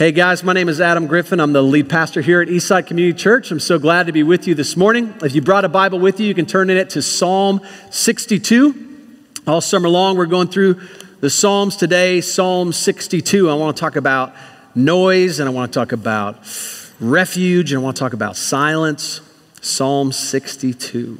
Hey guys, my name is Adam Griffin. I'm the lead pastor here at Eastside Community Church. I'm so glad to be with you this morning. If you brought a Bible with you, you can turn in it to Psalm 62. All summer long, we're going through the Psalms today, Psalm 62. I want to talk about noise and I want to talk about refuge and I want to talk about silence. Psalm 62.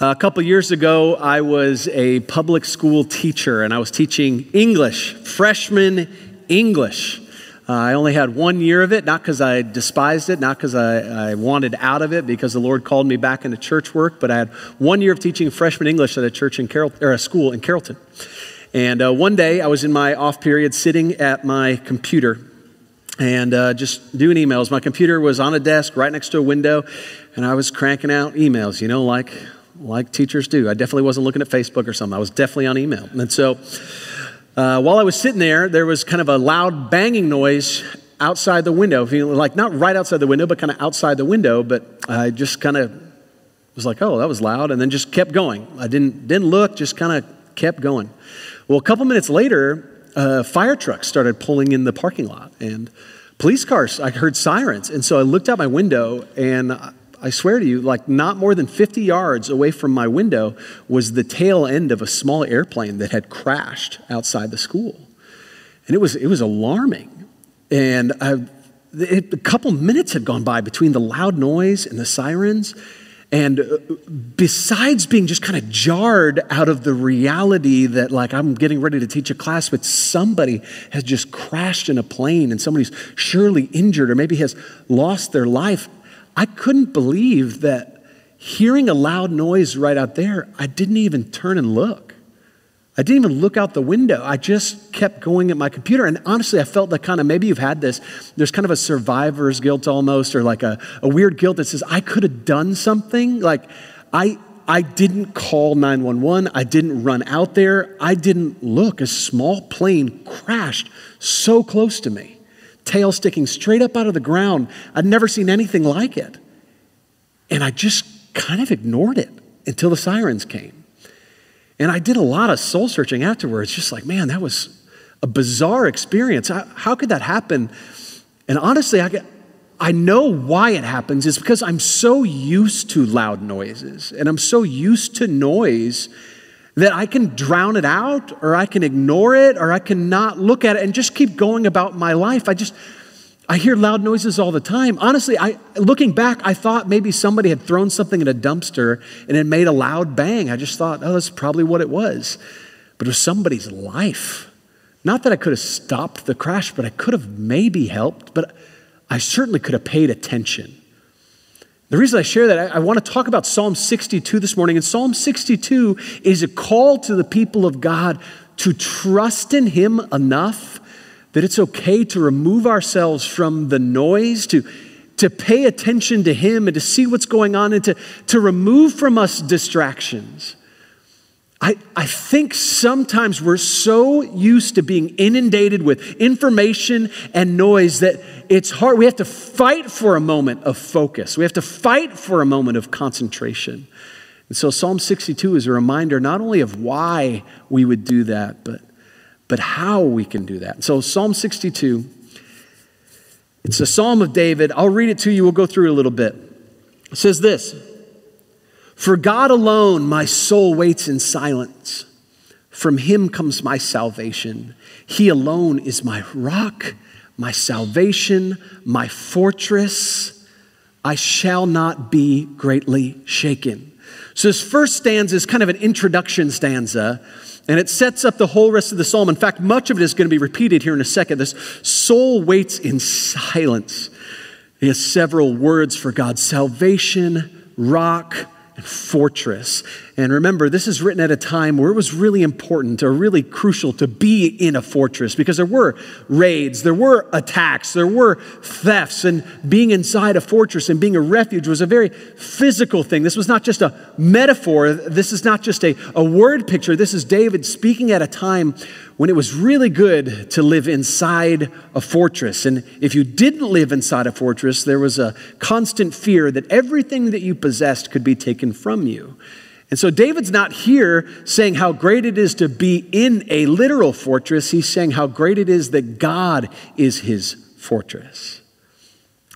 A couple years ago, I was a public school teacher and I was teaching English, freshman English. Uh, I only had one year of it, not because I despised it, not because I, I, wanted out of it, because the Lord called me back into church work, but I had one year of teaching freshman English at a church in or a school in Carrollton. And uh, one day I was in my off period sitting at my computer and uh, just doing emails. My computer was on a desk right next to a window, and I was cranking out emails, you know, like like teachers do. I definitely wasn't looking at Facebook or something. I was definitely on email. And so uh, while I was sitting there, there was kind of a loud banging noise outside the window, like not right outside the window, but kind of outside the window. But I just kind of was like, oh, that was loud, and then just kept going. I didn't, didn't look, just kind of kept going. Well, a couple minutes later, a fire truck started pulling in the parking lot, and police cars, I heard sirens. And so I looked out my window, and I swear to you, like not more than 50 yards away from my window was the tail end of a small airplane that had crashed outside the school. And it was, it was alarming. And I, it, a couple minutes had gone by between the loud noise and the sirens. And uh, besides being just kind of jarred out of the reality that, like, I'm getting ready to teach a class, but somebody has just crashed in a plane and somebody's surely injured or maybe has lost their life, I couldn't believe that hearing a loud noise right out there, I didn't even turn and look. I didn't even look out the window. I just kept going at my computer. And honestly, I felt that kind of maybe you've had this. There's kind of a survivor's guilt almost, or like a, a weird guilt that says, I could have done something. Like, I, I didn't call 911. I didn't run out there. I didn't look. A small plane crashed so close to me tail sticking straight up out of the ground. I'd never seen anything like it. And I just kind of ignored it until the sirens came. And I did a lot of soul searching afterwards, just like, man, that was a bizarre experience. How, could that happen? And honestly, I, I know why it happens is because I'm so used to loud noises and I'm so used to noise that I can drown it out or I can ignore it or I can not look at it and just keep going about my life. I just, I hear loud noises all the time. Honestly, I, looking back, I thought maybe somebody had thrown something in a dumpster and it made a loud bang. I just thought, oh, that's probably what it was. But it was somebody's life. Not that I could have stopped the crash, but I could have maybe helped, but I certainly could have paid attention. The reason I share that, I, I want to talk about Psalm 62 this morning. And Psalm 62 is a call to the people of God to trust in Him enough that it's okay to remove ourselves from the noise, to, to pay attention to Him and to see what's going on, and to, to remove from us distractions. I, I think sometimes we're so used to being inundated with information and noise that it's hard. We have to fight for a moment of focus, we have to fight for a moment of concentration. And so Psalm 62 is a reminder not only of why we would do that, but, but how we can do that. So, Psalm 62, it's a psalm of David. I'll read it to you, we'll go through it a little bit. It says this. For God alone my soul waits in silence. From him comes my salvation. He alone is my rock, my salvation, my fortress. I shall not be greatly shaken. So, this first stanza is kind of an introduction stanza, and it sets up the whole rest of the psalm. In fact, much of it is going to be repeated here in a second. This soul waits in silence. He has several words for God salvation, rock, and fortress. And remember, this is written at a time where it was really important or really crucial to be in a fortress because there were raids, there were attacks, there were thefts, and being inside a fortress and being a refuge was a very physical thing. This was not just a metaphor, this is not just a, a word picture. This is David speaking at a time when it was really good to live inside a fortress. And if you didn't live inside a fortress, there was a constant fear that everything that you possessed could be taken from you. And so David's not here saying how great it is to be in a literal fortress. He's saying how great it is that God is his fortress.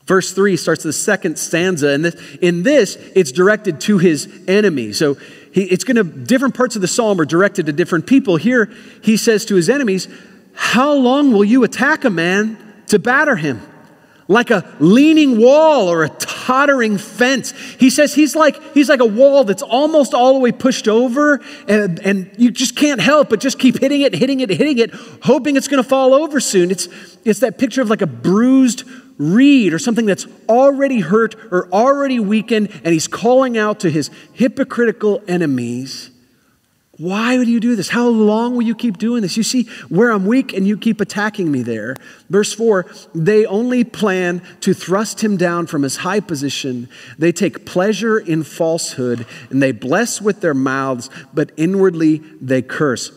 Verse 3 starts the second stanza, and this, in this, it's directed to his enemy. So he, it's going to, different parts of the psalm are directed to different people. Here, he says to his enemies, How long will you attack a man to batter him? Like a leaning wall or a tottering fence. He says he's like, he's like a wall that's almost all the way pushed over, and, and you just can't help but just keep hitting it, hitting it, hitting it, hoping it's going to fall over soon. It's, it's that picture of like a bruised reed or something that's already hurt or already weakened, and he's calling out to his hypocritical enemies. Why would you do this? How long will you keep doing this? You see where I'm weak and you keep attacking me there. Verse 4 they only plan to thrust him down from his high position. They take pleasure in falsehood and they bless with their mouths, but inwardly they curse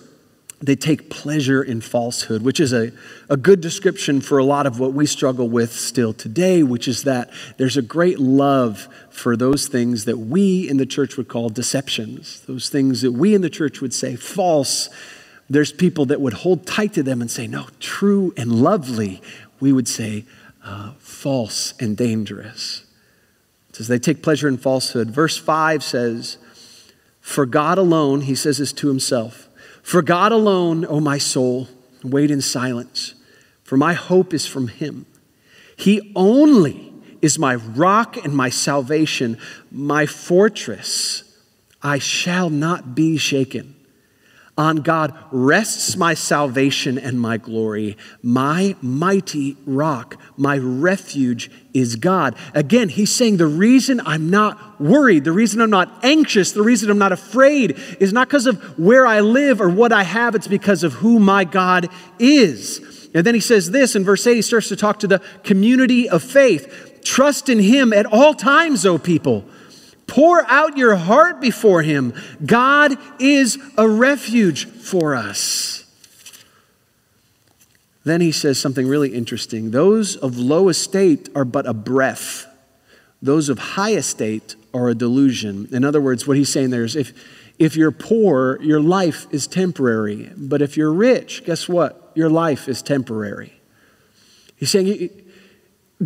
they take pleasure in falsehood, which is a, a good description for a lot of what we struggle with still today, which is that there's a great love for those things that we in the church would call deceptions, those things that we in the church would say false. There's people that would hold tight to them and say, no, true and lovely. We would say uh, false and dangerous. It says they take pleasure in falsehood. Verse 5 says, For God alone, he says this to himself, for God alone, O my soul, wait in silence, for my hope is from him. He only is my rock and my salvation, my fortress. I shall not be shaken. On God rests my salvation and my glory. My mighty rock, my refuge is God. Again, he's saying the reason I'm not worried, the reason I'm not anxious, the reason I'm not afraid is not because of where I live or what I have, it's because of who my God is. And then he says this in verse 8, he starts to talk to the community of faith. Trust in him at all times, O people. Pour out your heart before Him. God is a refuge for us. Then he says something really interesting. Those of low estate are but a breath, those of high estate are a delusion. In other words, what he's saying there is if, if you're poor, your life is temporary. But if you're rich, guess what? Your life is temporary. He's saying,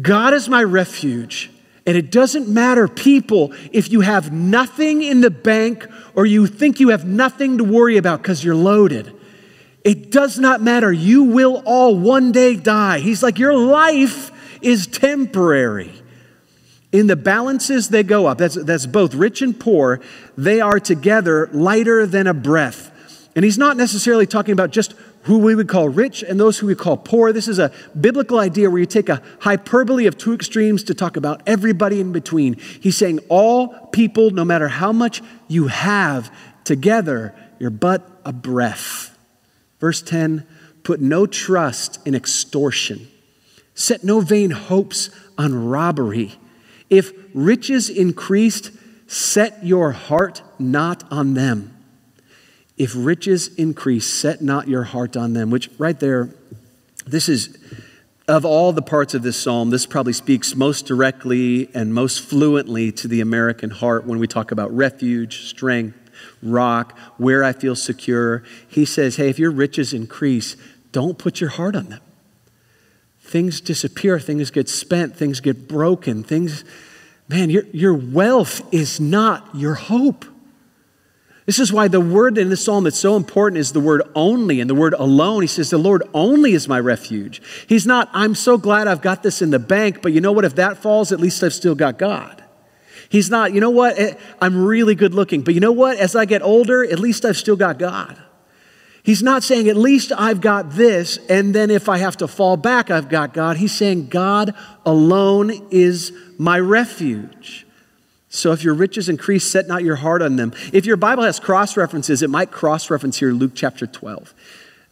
God is my refuge. And it doesn't matter, people, if you have nothing in the bank or you think you have nothing to worry about because you're loaded. It does not matter. You will all one day die. He's like, Your life is temporary. In the balances, they go up. That's, that's both rich and poor. They are together lighter than a breath. And he's not necessarily talking about just who we would call rich and those who we call poor. This is a biblical idea where you take a hyperbole of two extremes to talk about everybody in between. He's saying all people, no matter how much you have together, you're but a breath. Verse 10 put no trust in extortion, set no vain hopes on robbery. If riches increased, set your heart not on them. If riches increase, set not your heart on them, which right there, this is, of all the parts of this psalm, this probably speaks most directly and most fluently to the American heart when we talk about refuge, strength, rock, where I feel secure. He says, hey, if your riches increase, don't put your heart on them. Things disappear, things get spent, things get broken, things, man, your, your wealth is not your hope. This is why the word in the psalm that's so important is the word only and the word alone. He says, The Lord only is my refuge. He's not, I'm so glad I've got this in the bank, but you know what? If that falls, at least I've still got God. He's not, you know what? Eh, I'm really good looking, but you know what? As I get older, at least I've still got God. He's not saying, at least I've got this, and then if I have to fall back, I've got God. He's saying, God alone is my refuge. So if your riches increase, set not your heart on them. If your Bible has cross references, it might cross reference here Luke chapter 12.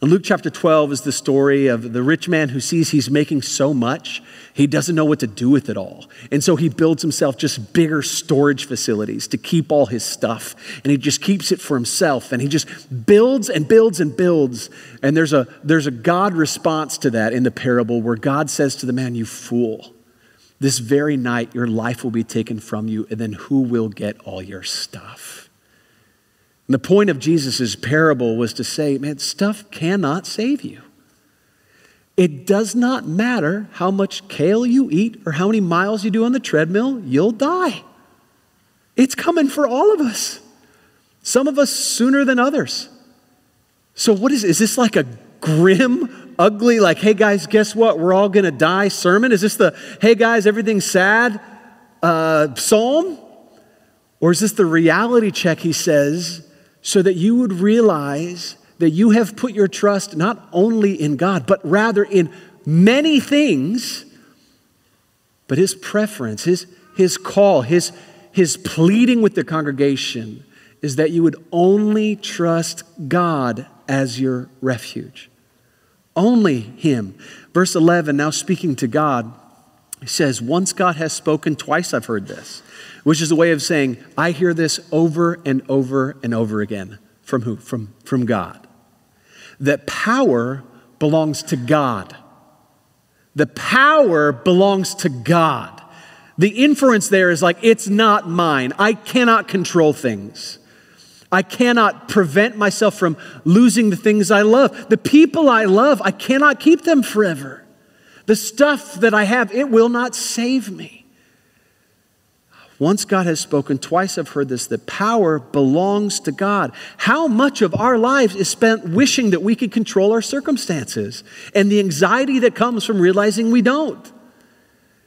And Luke chapter 12 is the story of the rich man who sees he's making so much, he doesn't know what to do with it all. And so he builds himself just bigger storage facilities to keep all his stuff. And he just keeps it for himself. And he just builds and builds and builds. And there's a, there's a God response to that in the parable where God says to the man, You fool. This very night, your life will be taken from you, and then who will get all your stuff? And the point of Jesus' parable was to say, man, stuff cannot save you. It does not matter how much kale you eat or how many miles you do on the treadmill, you'll die. It's coming for all of us. Some of us sooner than others. So, what is is this like a grim, ugly, like, hey guys, guess what? We're all gonna die sermon? Is this the hey guys, everything's sad uh, psalm? Or is this the reality check, he says, so that you would realize that you have put your trust not only in God, but rather in many things, but his preference, his, his call, his, his pleading with the congregation is that you would only trust God as your refuge. Only him. Verse 11, now speaking to God, he says, Once God has spoken, twice I've heard this, which is a way of saying, I hear this over and over and over again. From who? From, from God that power belongs to God. The power belongs to God. The inference there is like, it's not mine. I cannot control things. I cannot prevent myself from losing the things I love. The people I love, I cannot keep them forever. The stuff that I have, it will not save me. Once God has spoken, twice I've heard this, that power belongs to God. How much of our lives is spent wishing that we could control our circumstances and the anxiety that comes from realizing we don't?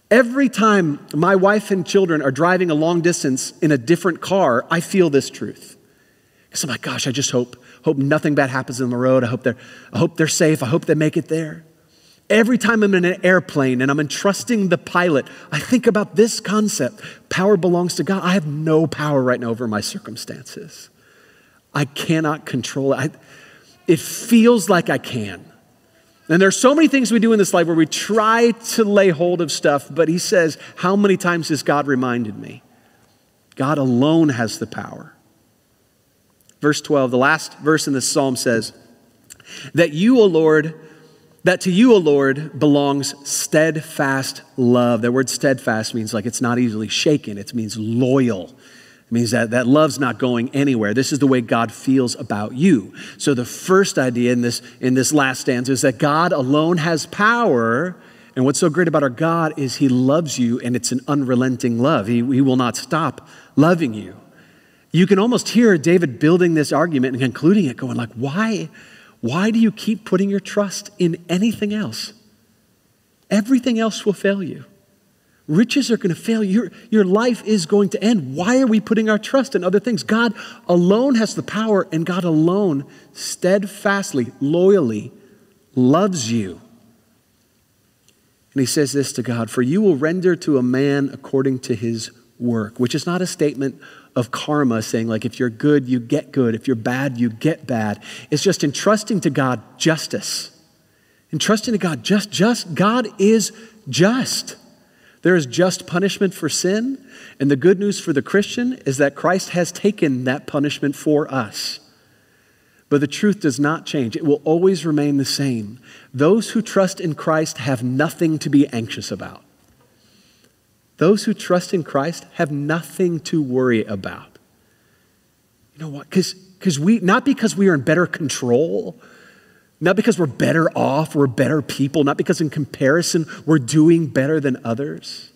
Every time my wife and children are driving a long distance in a different car, I feel this truth. Because I'm like, gosh, I just hope, hope nothing bad happens on the road. I hope they're, I hope they're safe. I hope they make it there. Every time I'm in an airplane and I'm entrusting the pilot, I think about this concept power belongs to God. I have no power right now over my circumstances. I cannot control it. I, it feels like I can. And there's so many things we do in this life where we try to lay hold of stuff, but he says, How many times has God reminded me? God alone has the power. Verse 12, the last verse in this psalm says, That you, O Lord, that to you, O Lord, belongs steadfast love. That word steadfast means like it's not easily shaken, it means loyal. It means that that love's not going anywhere. This is the way God feels about you. So the first idea in this, in this last stanza is that God alone has power. And what's so great about our God is he loves you and it's an unrelenting love. He, he will not stop loving you. You can almost hear David building this argument and concluding it, going like, why? Why do you keep putting your trust in anything else? Everything else will fail you. Riches are going to fail. Your, your life is going to end. Why are we putting our trust in other things? God alone has the power, and God alone steadfastly, loyally loves you. And he says this to God For you will render to a man according to his work, which is not a statement of karma, saying, like, if you're good, you get good. If you're bad, you get bad. It's just entrusting to God justice. Entrusting to God just, just. God is just. There is just punishment for sin. And the good news for the Christian is that Christ has taken that punishment for us. But the truth does not change, it will always remain the same. Those who trust in Christ have nothing to be anxious about. Those who trust in Christ have nothing to worry about. You know what? Because we, not because we are in better control, not because we're better off, we're better people, not because in comparison we're doing better than others.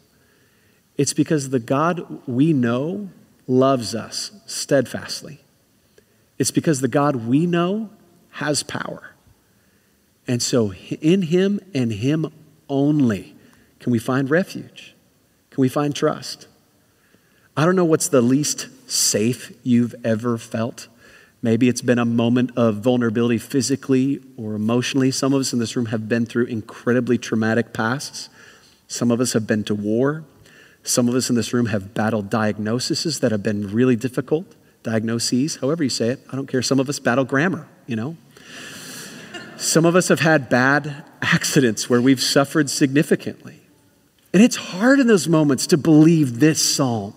It's because the God we know loves us steadfastly. It's because the God we know has power. And so in Him and Him only can we find refuge. Can we find trust? I don't know what's the least safe you've ever felt. Maybe it's been a moment of vulnerability physically or emotionally. Some of us in this room have been through incredibly traumatic pasts. Some of us have been to war. Some of us in this room have battled diagnoses that have been really difficult, diagnoses, however you say it. I don't care. Some of us battle grammar, you know. Some of us have had bad accidents where we've suffered significantly. And it's hard in those moments to believe this psalm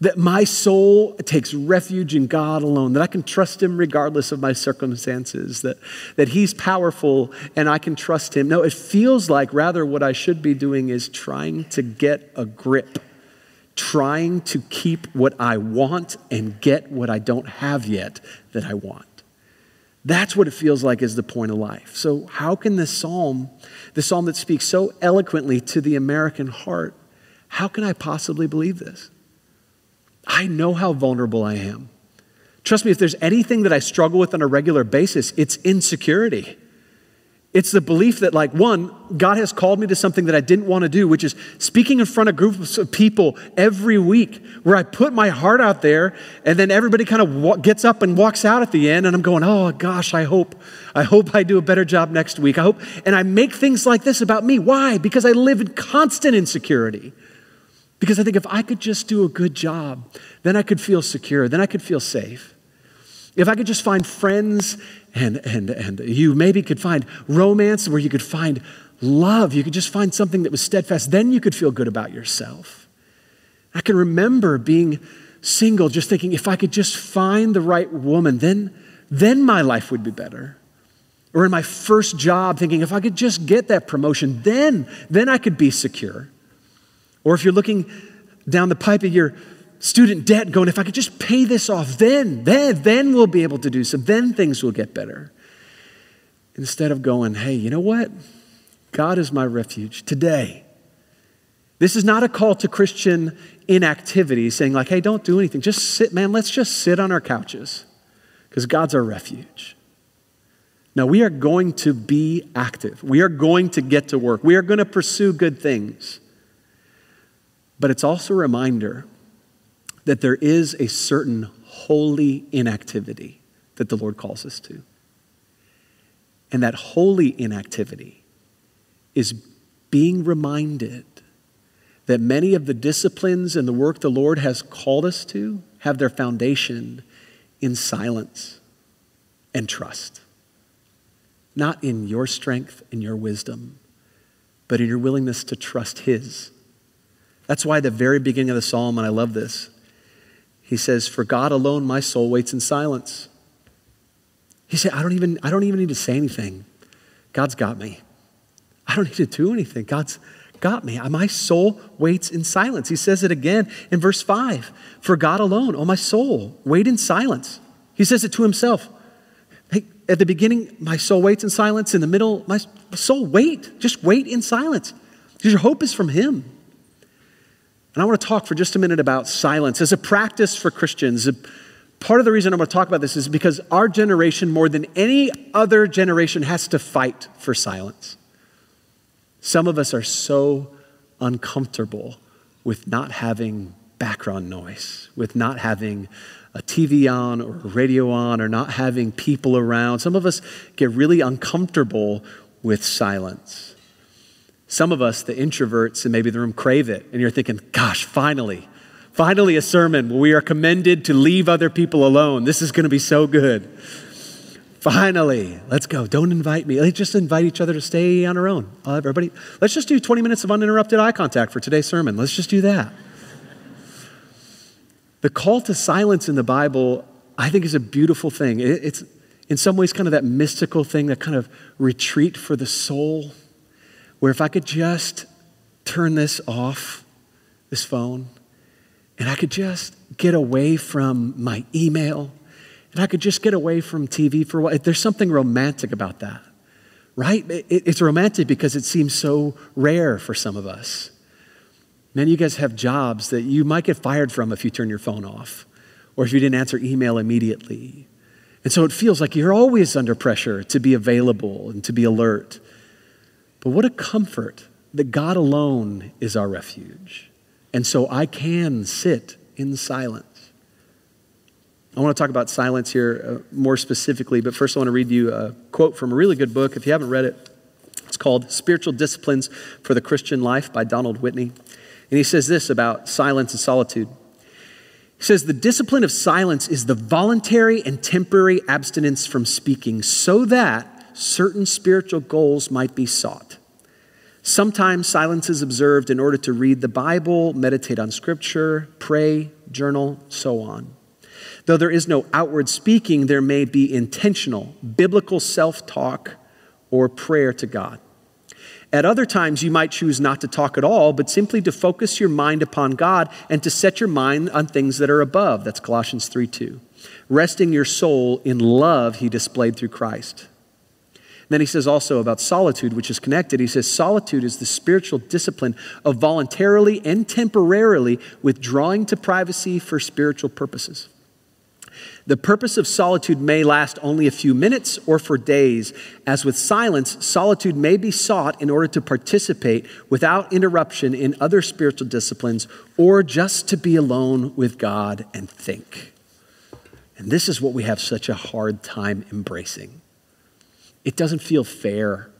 that my soul takes refuge in God alone, that I can trust Him regardless of my circumstances, that, that He's powerful and I can trust Him. No, it feels like rather what I should be doing is trying to get a grip, trying to keep what I want and get what I don't have yet that I want. That's what it feels like is the point of life. So, how can this psalm, the psalm that speaks so eloquently to the American heart, how can I possibly believe this? I know how vulnerable I am. Trust me, if there's anything that I struggle with on a regular basis, it's insecurity. It's the belief that, like, one, God has called me to something that I didn't want to do, which is speaking in front of groups of people every week, where I put my heart out there, and then everybody kind of gets up and walks out at the end, and I'm going, oh gosh, I hope, I hope I do a better job next week. I hope, and I make things like this about me. Why? Because I live in constant insecurity. Because I think if I could just do a good job, then I could feel secure, then I could feel safe. If I could just find friends and, and, and you maybe could find romance where you could find love, you could just find something that was steadfast, then you could feel good about yourself. I can remember being single, just thinking if I could just find the right woman, then, then my life would be better. Or in my first job, thinking if I could just get that promotion, then, then I could be secure. Or if you're looking down the pipe of your student debt going, if I could just pay this off, then, then, then we'll be able to do so. Then things will get better. Instead of going, hey, you know what? God is my refuge today. This is not a call to Christian inactivity, saying, like, hey, don't do anything. Just sit, man, let's just sit on our couches because God's our refuge. Now, we are going to be active. We are going to get to work. We are going to pursue good things. But it's also a reminder that there is a certain holy inactivity that the Lord calls us to. And that holy inactivity is being reminded that many of the disciplines and the work the Lord has called us to have their foundation in silence and trust. Not in your strength and your wisdom, but in your willingness to trust His. That's why the very beginning of the psalm, and I love this, he says, For God alone my soul waits in silence. He said, I don't even, I don't even need to say anything. God's got me. I don't need to do anything. God's got me. My soul waits in silence. He says it again in verse 5 For God alone, oh my soul, wait in silence. He says it to himself. Hey, at the beginning, my soul waits in silence. In the middle, my soul wait. Just wait in silence. Because your hope is from him. And I want to talk for just a minute about silence as a practice for Christians. Part of the reason I want to talk about this is because our generation, more than any other generation, has to fight for silence. Some of us are so uncomfortable with not having background noise, with not having a TV on or a radio on, or not having people around. Some of us get really uncomfortable with silence. Some of us, the introverts and maybe the room, crave it. And you're thinking, gosh, finally, finally a sermon where we are commended to leave other people alone. This is going to be so good. Finally, let's go. Don't invite me. Let's just invite each other to stay on our own. Everybody, let's just do 20 minutes of uninterrupted eye contact for today's sermon. Let's just do that. The call to silence in the Bible, I think, is a beautiful thing. It's in some ways kind of that mystical thing, that kind of retreat for the soul where if I could just turn this off, this phone, and I could just get away from my email, and I could just get away from TV for a while. There's something romantic about that, right? It's romantic because it seems so rare for some of us. Many of you guys have jobs that you might get fired from if you turn your phone off or if you didn't answer email immediately. And so it feels like you're always under pressure to be available and to be alert. But what a comfort that God alone is our refuge. And so I can sit in silence. I want to talk about silence here uh, more specifically, but first I want to read you a quote from a really good book. If you haven't read it, it's called Spiritual Disciplines for the Christian Life by Donald Whitney. And he says this about silence and solitude. He says, The discipline of silence is the voluntary and temporary abstinence from speaking so that certain spiritual goals might be sought. Sometimes silence is observed in order to read the Bible, meditate on Scripture, pray, journal, so on. Though there is no outward speaking, there may be intentional, biblical self talk or prayer to God. At other times, you might choose not to talk at all, but simply to focus your mind upon God and to set your mind on things that are above. That's Colossians 3 2. Resting your soul in love he displayed through Christ. Then he says also about solitude, which is connected. He says, Solitude is the spiritual discipline of voluntarily and temporarily withdrawing to privacy for spiritual purposes. The purpose of solitude may last only a few minutes or for days. As with silence, solitude may be sought in order to participate without interruption in other spiritual disciplines or just to be alone with God and think. And this is what we have such a hard time embracing. It doesn't feel fair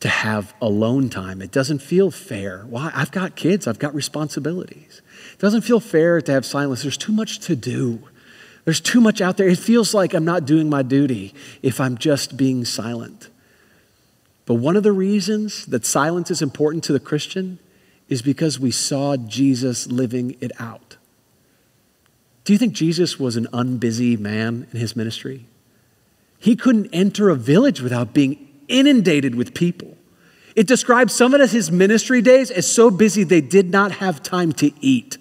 to have alone time. It doesn't feel fair. Why? I've got kids, I've got responsibilities. It doesn't feel fair to have silence. There's too much to do. There's too much out there. It feels like I'm not doing my duty if I'm just being silent. But one of the reasons that silence is important to the Christian is because we saw Jesus living it out. Do you think Jesus was an unbusy man in his ministry? He couldn't enter a village without being inundated with people. It describes some of his ministry days as so busy they did not have time to eat.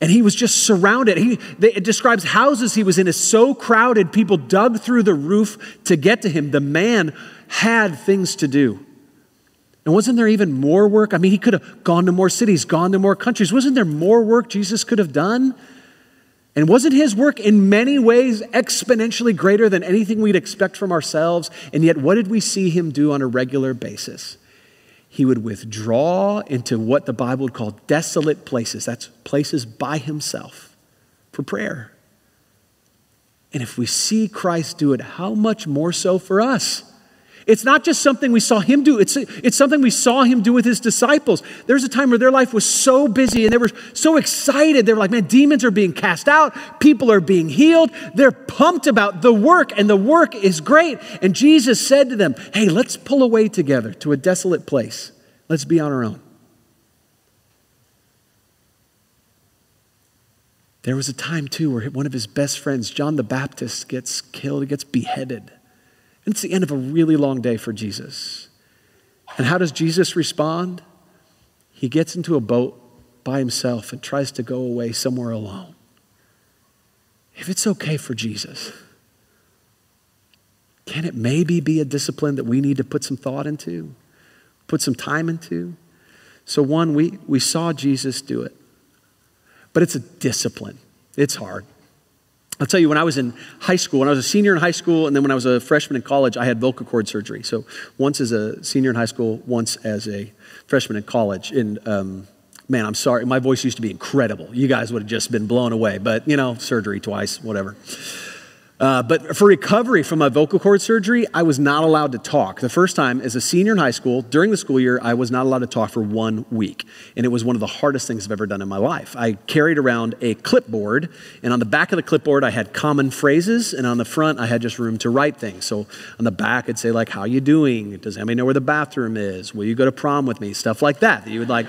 And he was just surrounded. He, it describes houses he was in is so crowded, people dug through the roof to get to him. The man had things to do. And wasn't there even more work? I mean, he could have gone to more cities, gone to more countries. Wasn't there more work Jesus could have done? And wasn't his work in many ways exponentially greater than anything we'd expect from ourselves? And yet, what did we see him do on a regular basis? he would withdraw into what the Bible would call desolate places. That's places by himself for prayer. And if we see Christ do it, how much more so for us? It's not just something we saw him do, it's, it's something we saw him do with his disciples. There's a time where their life was so busy and they were so excited. They were like, man, demons are being cast out, people are being healed. They're pumped about the work, and the work is great. And Jesus said to them, hey, let's pull away together to a desolate place. Let's be on our own. There was a time, too, where one of his best friends, John the Baptist, gets killed, gets beheaded. It's the end of a really long day for Jesus. And how does Jesus respond? He gets into a boat by himself and tries to go away somewhere alone. If it's okay for Jesus, can it maybe be a discipline that we need to put some thought into, put some time into? So, one, we, we saw Jesus do it, but it's a discipline. It's hard. I'll tell you, when I was in high school, when I was a senior in high school, and then when I was a freshman in college, I had vocal cord surgery. So once as a senior in high school, once as a freshman in college. And um, man, I'm sorry, my voice used to be incredible. You guys would have just been blown away, but you know, surgery twice, whatever. Uh, but for recovery from my vocal cord surgery, I was not allowed to talk. The first time, as a senior in high school, during the school year, I was not allowed to talk for one week. And it was one of the hardest things I've ever done in my life. I carried around a clipboard, and on the back of the clipboard, I had common phrases, and on the front, I had just room to write things. So on the back, I'd say, like, how you doing? Does anybody know where the bathroom is? Will you go to prom with me? Stuff like that, that you would like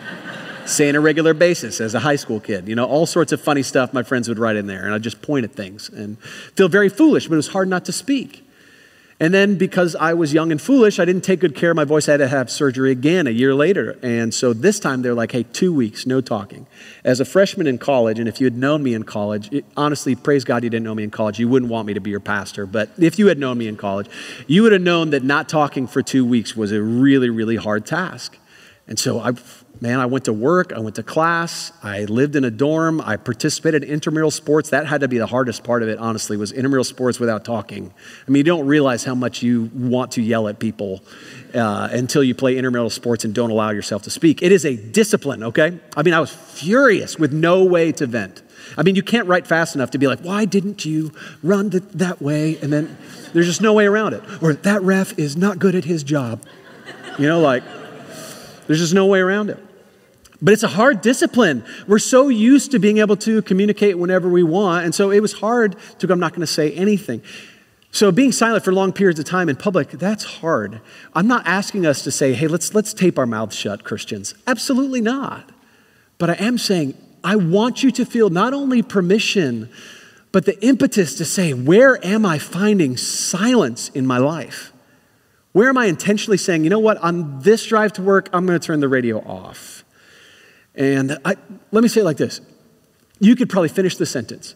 say on a regular basis as a high school kid. You know, all sorts of funny stuff my friends would write in there, and I'd just point at things and feel very foolish, but it was hard not to speak. And then because I was young and foolish, I didn't take good care of my voice. I had to have surgery again a year later. And so this time they're like, hey, two weeks, no talking. As a freshman in college, and if you had known me in college, it, honestly, praise God you didn't know me in college. You wouldn't want me to be your pastor. But if you had known me in college, you would have known that not talking for two weeks was a really, really hard task. And so I man, I went to work, I went to class, I lived in a dorm, I participated in intramural sports. That had to be the hardest part of it, honestly, was intramural sports without talking. I mean, you don't realize how much you want to yell at people uh, until you play intramural sports and don't allow yourself to speak. It is a discipline, okay? I mean, I was furious with no way to vent. I mean, you can't write fast enough to be like, why didn't you run that way? And then there's just no way around it. Or that ref is not good at his job. You know, like, there's just no way around it. But it's a hard discipline. We're so used to being able to communicate whenever we want. And so it was hard to go, I'm not going to say anything. So being silent for long periods of time in public, that's hard. I'm not asking us to say, hey, let's, let's tape our mouths shut, Christians. Absolutely not. But I am saying, I want you to feel not only permission, but the impetus to say, where am I finding silence in my life? Where am I intentionally saying, you know what, on this drive to work, I'm going to turn the radio off? And I, let me say it like this you could probably finish the sentence.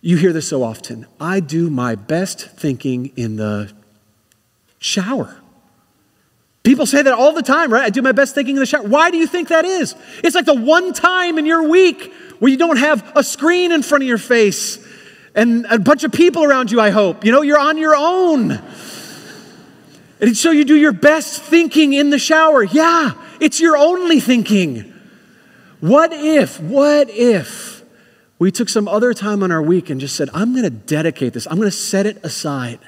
You hear this so often. I do my best thinking in the shower. People say that all the time, right? I do my best thinking in the shower. Why do you think that is? It's like the one time in your week where you don't have a screen in front of your face and a bunch of people around you, I hope. You know, you're on your own. And so you do your best thinking in the shower. Yeah, it's your only thinking. What if, what if we took some other time on our week and just said, I'm going to dedicate this, I'm going to set it aside,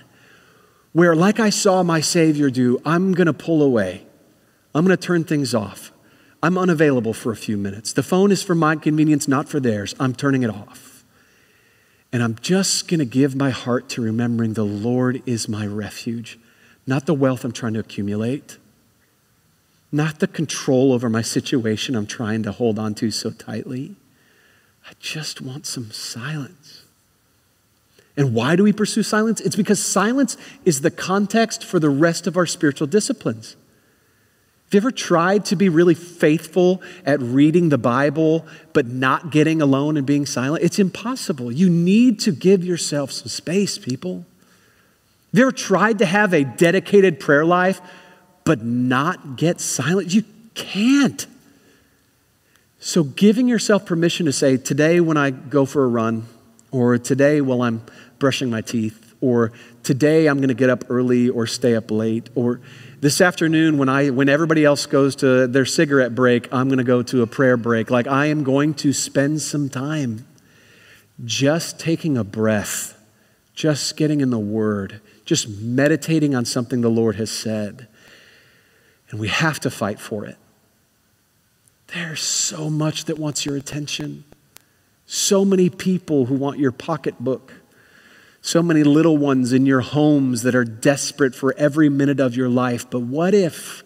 where, like I saw my Savior do, I'm going to pull away, I'm going to turn things off. I'm unavailable for a few minutes. The phone is for my convenience, not for theirs. I'm turning it off. And I'm just going to give my heart to remembering the Lord is my refuge, not the wealth I'm trying to accumulate not the control over my situation I'm trying to hold on to so tightly. I just want some silence. And why do we pursue silence? It's because silence is the context for the rest of our spiritual disciplines. Have you ever tried to be really faithful at reading the Bible but not getting alone and being silent? It's impossible. You need to give yourself some space, people. Have you ever tried to have a dedicated prayer life but not get silent. You can't. So, giving yourself permission to say, today when I go for a run, or today while I'm brushing my teeth, or today I'm going to get up early or stay up late, or this afternoon when I when everybody else goes to their cigarette break, I'm going to go to a prayer break. Like I am going to spend some time just taking a breath, just getting in the word, just meditating on something the Lord has said. And we have to fight for it. There's so much that wants your attention. So many people who want your pocketbook. So many little ones in your homes that are desperate for every minute of your life. But what if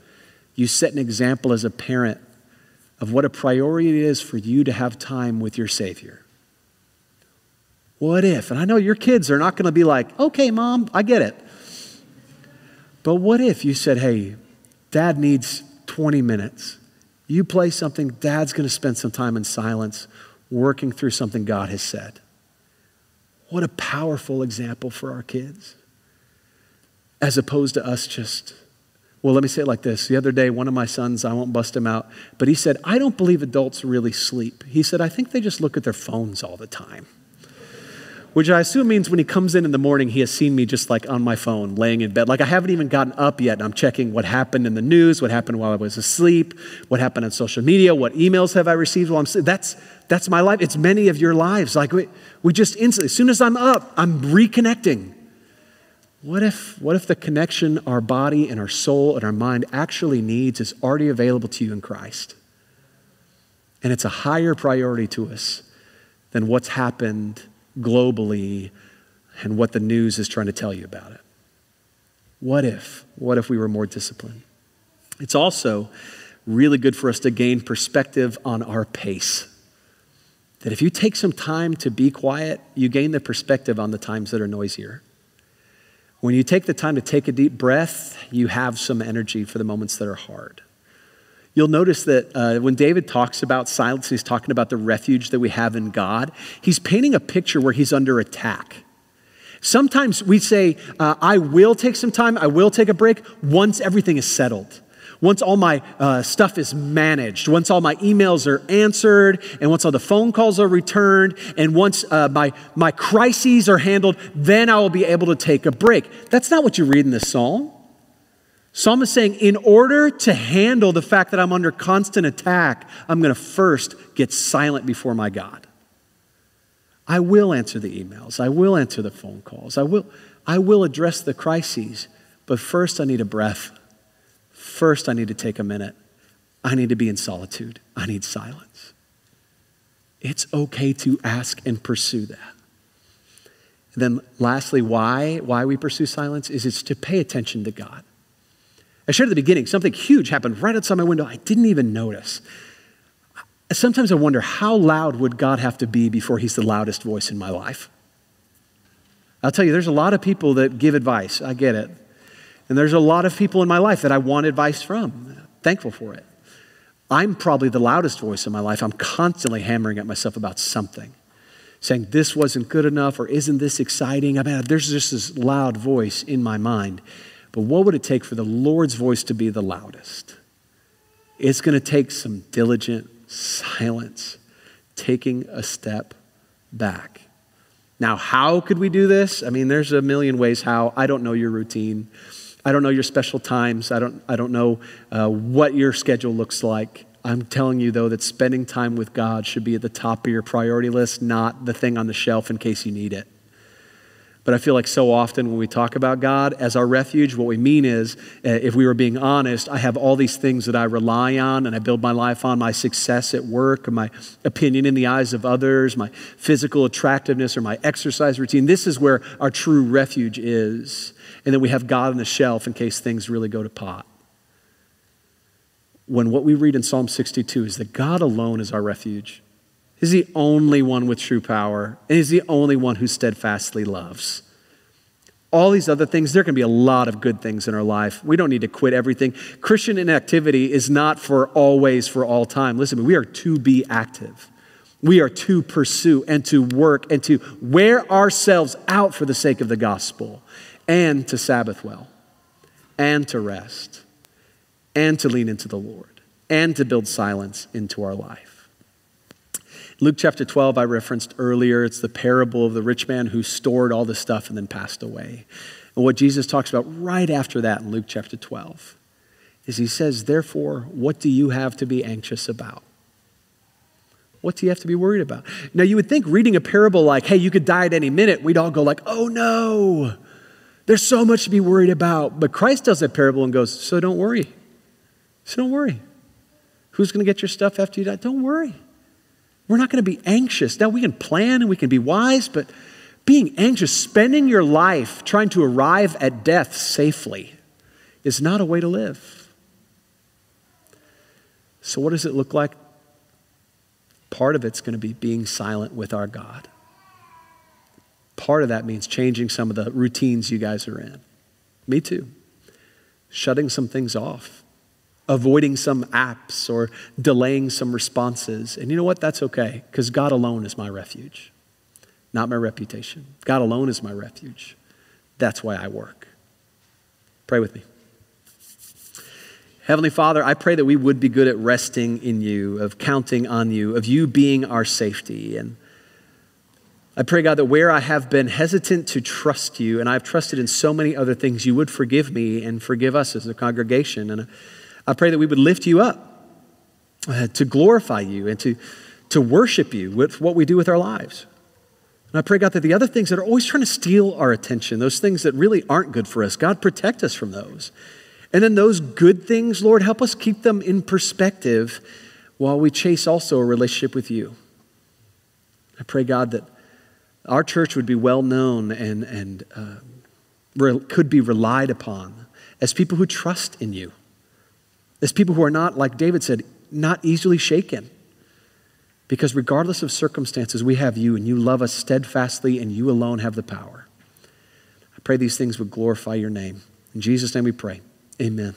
you set an example as a parent of what a priority it is for you to have time with your Savior? What if? And I know your kids are not going to be like, okay, mom, I get it. But what if you said, hey, Dad needs 20 minutes. You play something, Dad's going to spend some time in silence working through something God has said. What a powerful example for our kids. As opposed to us just, well, let me say it like this. The other day, one of my sons, I won't bust him out, but he said, I don't believe adults really sleep. He said, I think they just look at their phones all the time which I assume means when he comes in in the morning, he has seen me just like on my phone, laying in bed. Like I haven't even gotten up yet, and I'm checking what happened in the news, what happened while I was asleep, what happened on social media, what emails have I received while I'm. That's, that's my life. It's many of your lives. Like we, we just instantly, as soon as I'm up, I'm reconnecting. What if, what if the connection our body and our soul and our mind actually needs is already available to you in Christ? And it's a higher priority to us than what's happened globally and what the news is trying to tell you about it. What if? What if we were more disciplined? It's also really good for us to gain perspective on our pace. That if you take some time to be quiet, you gain the perspective on the times that are noisier. When you take the time to take a deep breath, you have some energy for the moments that are hard. You'll notice that uh, when David talks about silence, he's talking about the refuge that we have in God. He's painting a picture where he's under attack. Sometimes we say, uh, I will take some time, I will take a break once everything is settled. Once all my uh, stuff is managed, once all my emails are answered, and once all the phone calls are returned, and once uh, my, my crises are handled, then I will be able to take a break. That's not what you read in this psalm. Psalm is saying, in order to handle the fact that I'm under constant attack, I'm going to first get silent before my God. I will answer the emails. I will answer the phone calls. I will, I will address the crises. But first, I need a breath. First, I need to take a minute. I need to be in solitude. I need silence. It's okay to ask and pursue that. And then, lastly, why, why we pursue silence is it's to pay attention to God. I shared at the beginning, something huge happened right outside my window. I didn't even notice. Sometimes I wonder how loud would God have to be before he's the loudest voice in my life? I'll tell you, there's a lot of people that give advice. I get it. And there's a lot of people in my life that I want advice from. Thankful for it. I'm probably the loudest voice in my life. I'm constantly hammering at myself about something, saying this wasn't good enough or isn't this exciting. I mean, there's just this loud voice in my mind. But what would it take for the Lord's voice to be the loudest? It's going to take some diligent silence, taking a step back. Now, how could we do this? I mean, there's a million ways how. I don't know your routine. I don't know your special times. I don't, I don't know uh, what your schedule looks like. I'm telling you, though, that spending time with God should be at the top of your priority list, not the thing on the shelf in case you need it. But I feel like so often when we talk about God as our refuge, what we mean is, uh, if we were being honest, I have all these things that I rely on and I build my life on my success at work, or my opinion in the eyes of others, my physical attractiveness, or my exercise routine. This is where our true refuge is. And then we have God on the shelf in case things really go to pot. When what we read in Psalm 62 is that God alone is our refuge. He's the only one with true power, and He's the only one who steadfastly loves. All these other things, there can be a lot of good things in our life. We don't need to quit everything. Christian inactivity is not for always, for all time. Listen, we are to be active. We are to pursue and to work and to wear ourselves out for the sake of the gospel and to Sabbath well and to rest and to lean into the Lord and to build silence into our life. Luke chapter 12, I referenced earlier, it's the parable of the rich man who stored all the stuff and then passed away. And what Jesus talks about right after that in Luke chapter 12 is he says, Therefore, what do you have to be anxious about? What do you have to be worried about? Now, you would think reading a parable like, hey, you could die at any minute, we'd all go like, oh no, there's so much to be worried about. But Christ tells that parable and goes, so don't worry. So don't worry. Who's going to get your stuff after you die? Don't worry. We're not going to be anxious. Now, we can plan and we can be wise, but being anxious, spending your life trying to arrive at death safely, is not a way to live. So, what does it look like? Part of it's going to be being silent with our God. Part of that means changing some of the routines you guys are in. Me too. Shutting some things off avoiding some apps or delaying some responses. And you know what? That's okay because God alone is my refuge, not my reputation. God alone is my refuge. That's why I work. Pray with me. Heavenly Father, I pray that we would be good at resting in you, of counting on you, of you being our safety. And I pray, God, that where I have been hesitant to trust you, and I've trusted in so many other things, you would forgive me and forgive us as a congregation. And I pray that we would lift you up uh, to glorify you and to, to worship you with what we do with our lives. And I pray, God, that the other things that are always trying to steal our attention, those things that really aren't good for us, God, protect us from those. And then those good things, Lord, help us keep them in perspective while we chase also a relationship with you. I pray, God, that our church would be well known and, and uh, re- could be relied upon as people who trust in you as people who are not, like David said, not easily shaken. Because regardless of circumstances, we have you and you love us steadfastly and you alone have the power. I pray these things would glorify your name. In Jesus' name we pray. Amen.